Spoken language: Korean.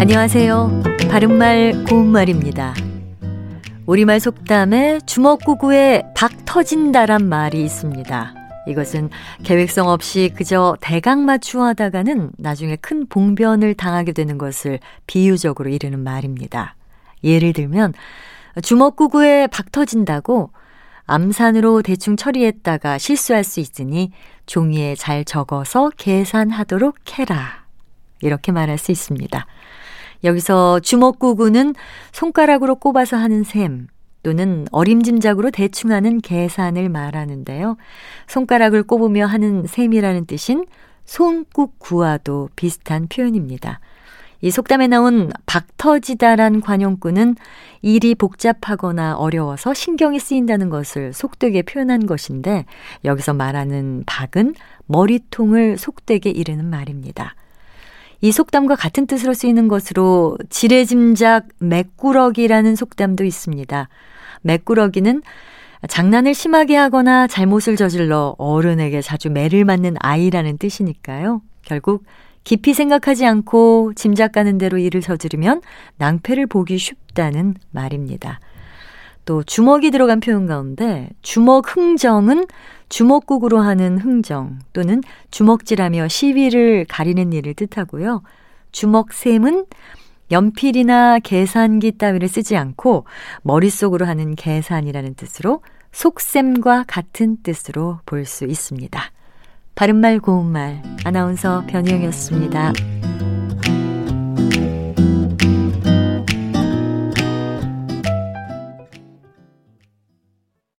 안녕하세요. 바른말 고운말입니다. 우리말 속담에 주먹구구에 박 터진다란 말이 있습니다. 이것은 계획성 없이 그저 대강 맞추하다가는 나중에 큰 봉변을 당하게 되는 것을 비유적으로 이르는 말입니다. 예를 들면 주먹구구에 박 터진다고 암산으로 대충 처리했다가 실수할 수 있으니 종이에 잘 적어서 계산하도록 해라. 이렇게 말할 수 있습니다. 여기서 주먹구구는 손가락으로 꼽아서 하는 셈 또는 어림짐작으로 대충 하는 계산을 말하는데요. 손가락을 꼽으며 하는 셈이라는 뜻인 손국구와도 비슷한 표현입니다. 이 속담에 나온 박터지다란 관용구는 일이 복잡하거나 어려워서 신경이 쓰인다는 것을 속되게 표현한 것인데 여기서 말하는 박은 머리통을 속되게 이르는 말입니다. 이 속담과 같은 뜻으로 쓰이는 것으로 지레짐작 맥꾸러기라는 속담도 있습니다. 맥꾸러기는 장난을 심하게 하거나 잘못을 저질러 어른에게 자주 매를 맞는 아이라는 뜻이니까요. 결국 깊이 생각하지 않고 짐작 가는 대로 일을 저지르면 낭패를 보기 쉽다는 말입니다. 또 주먹이 들어간 표현 가운데 주먹 흥정은 주먹국으로 하는 흥정 또는 주먹질하며 시위를 가리는 일을 뜻하고요. 주먹샘은 연필이나 계산기 따위를 쓰지 않고 머릿속으로 하는 계산이라는 뜻으로 속셈과 같은 뜻으로 볼 수 있습니다. 바른말 고운말 아나운서 변희영이었습니다.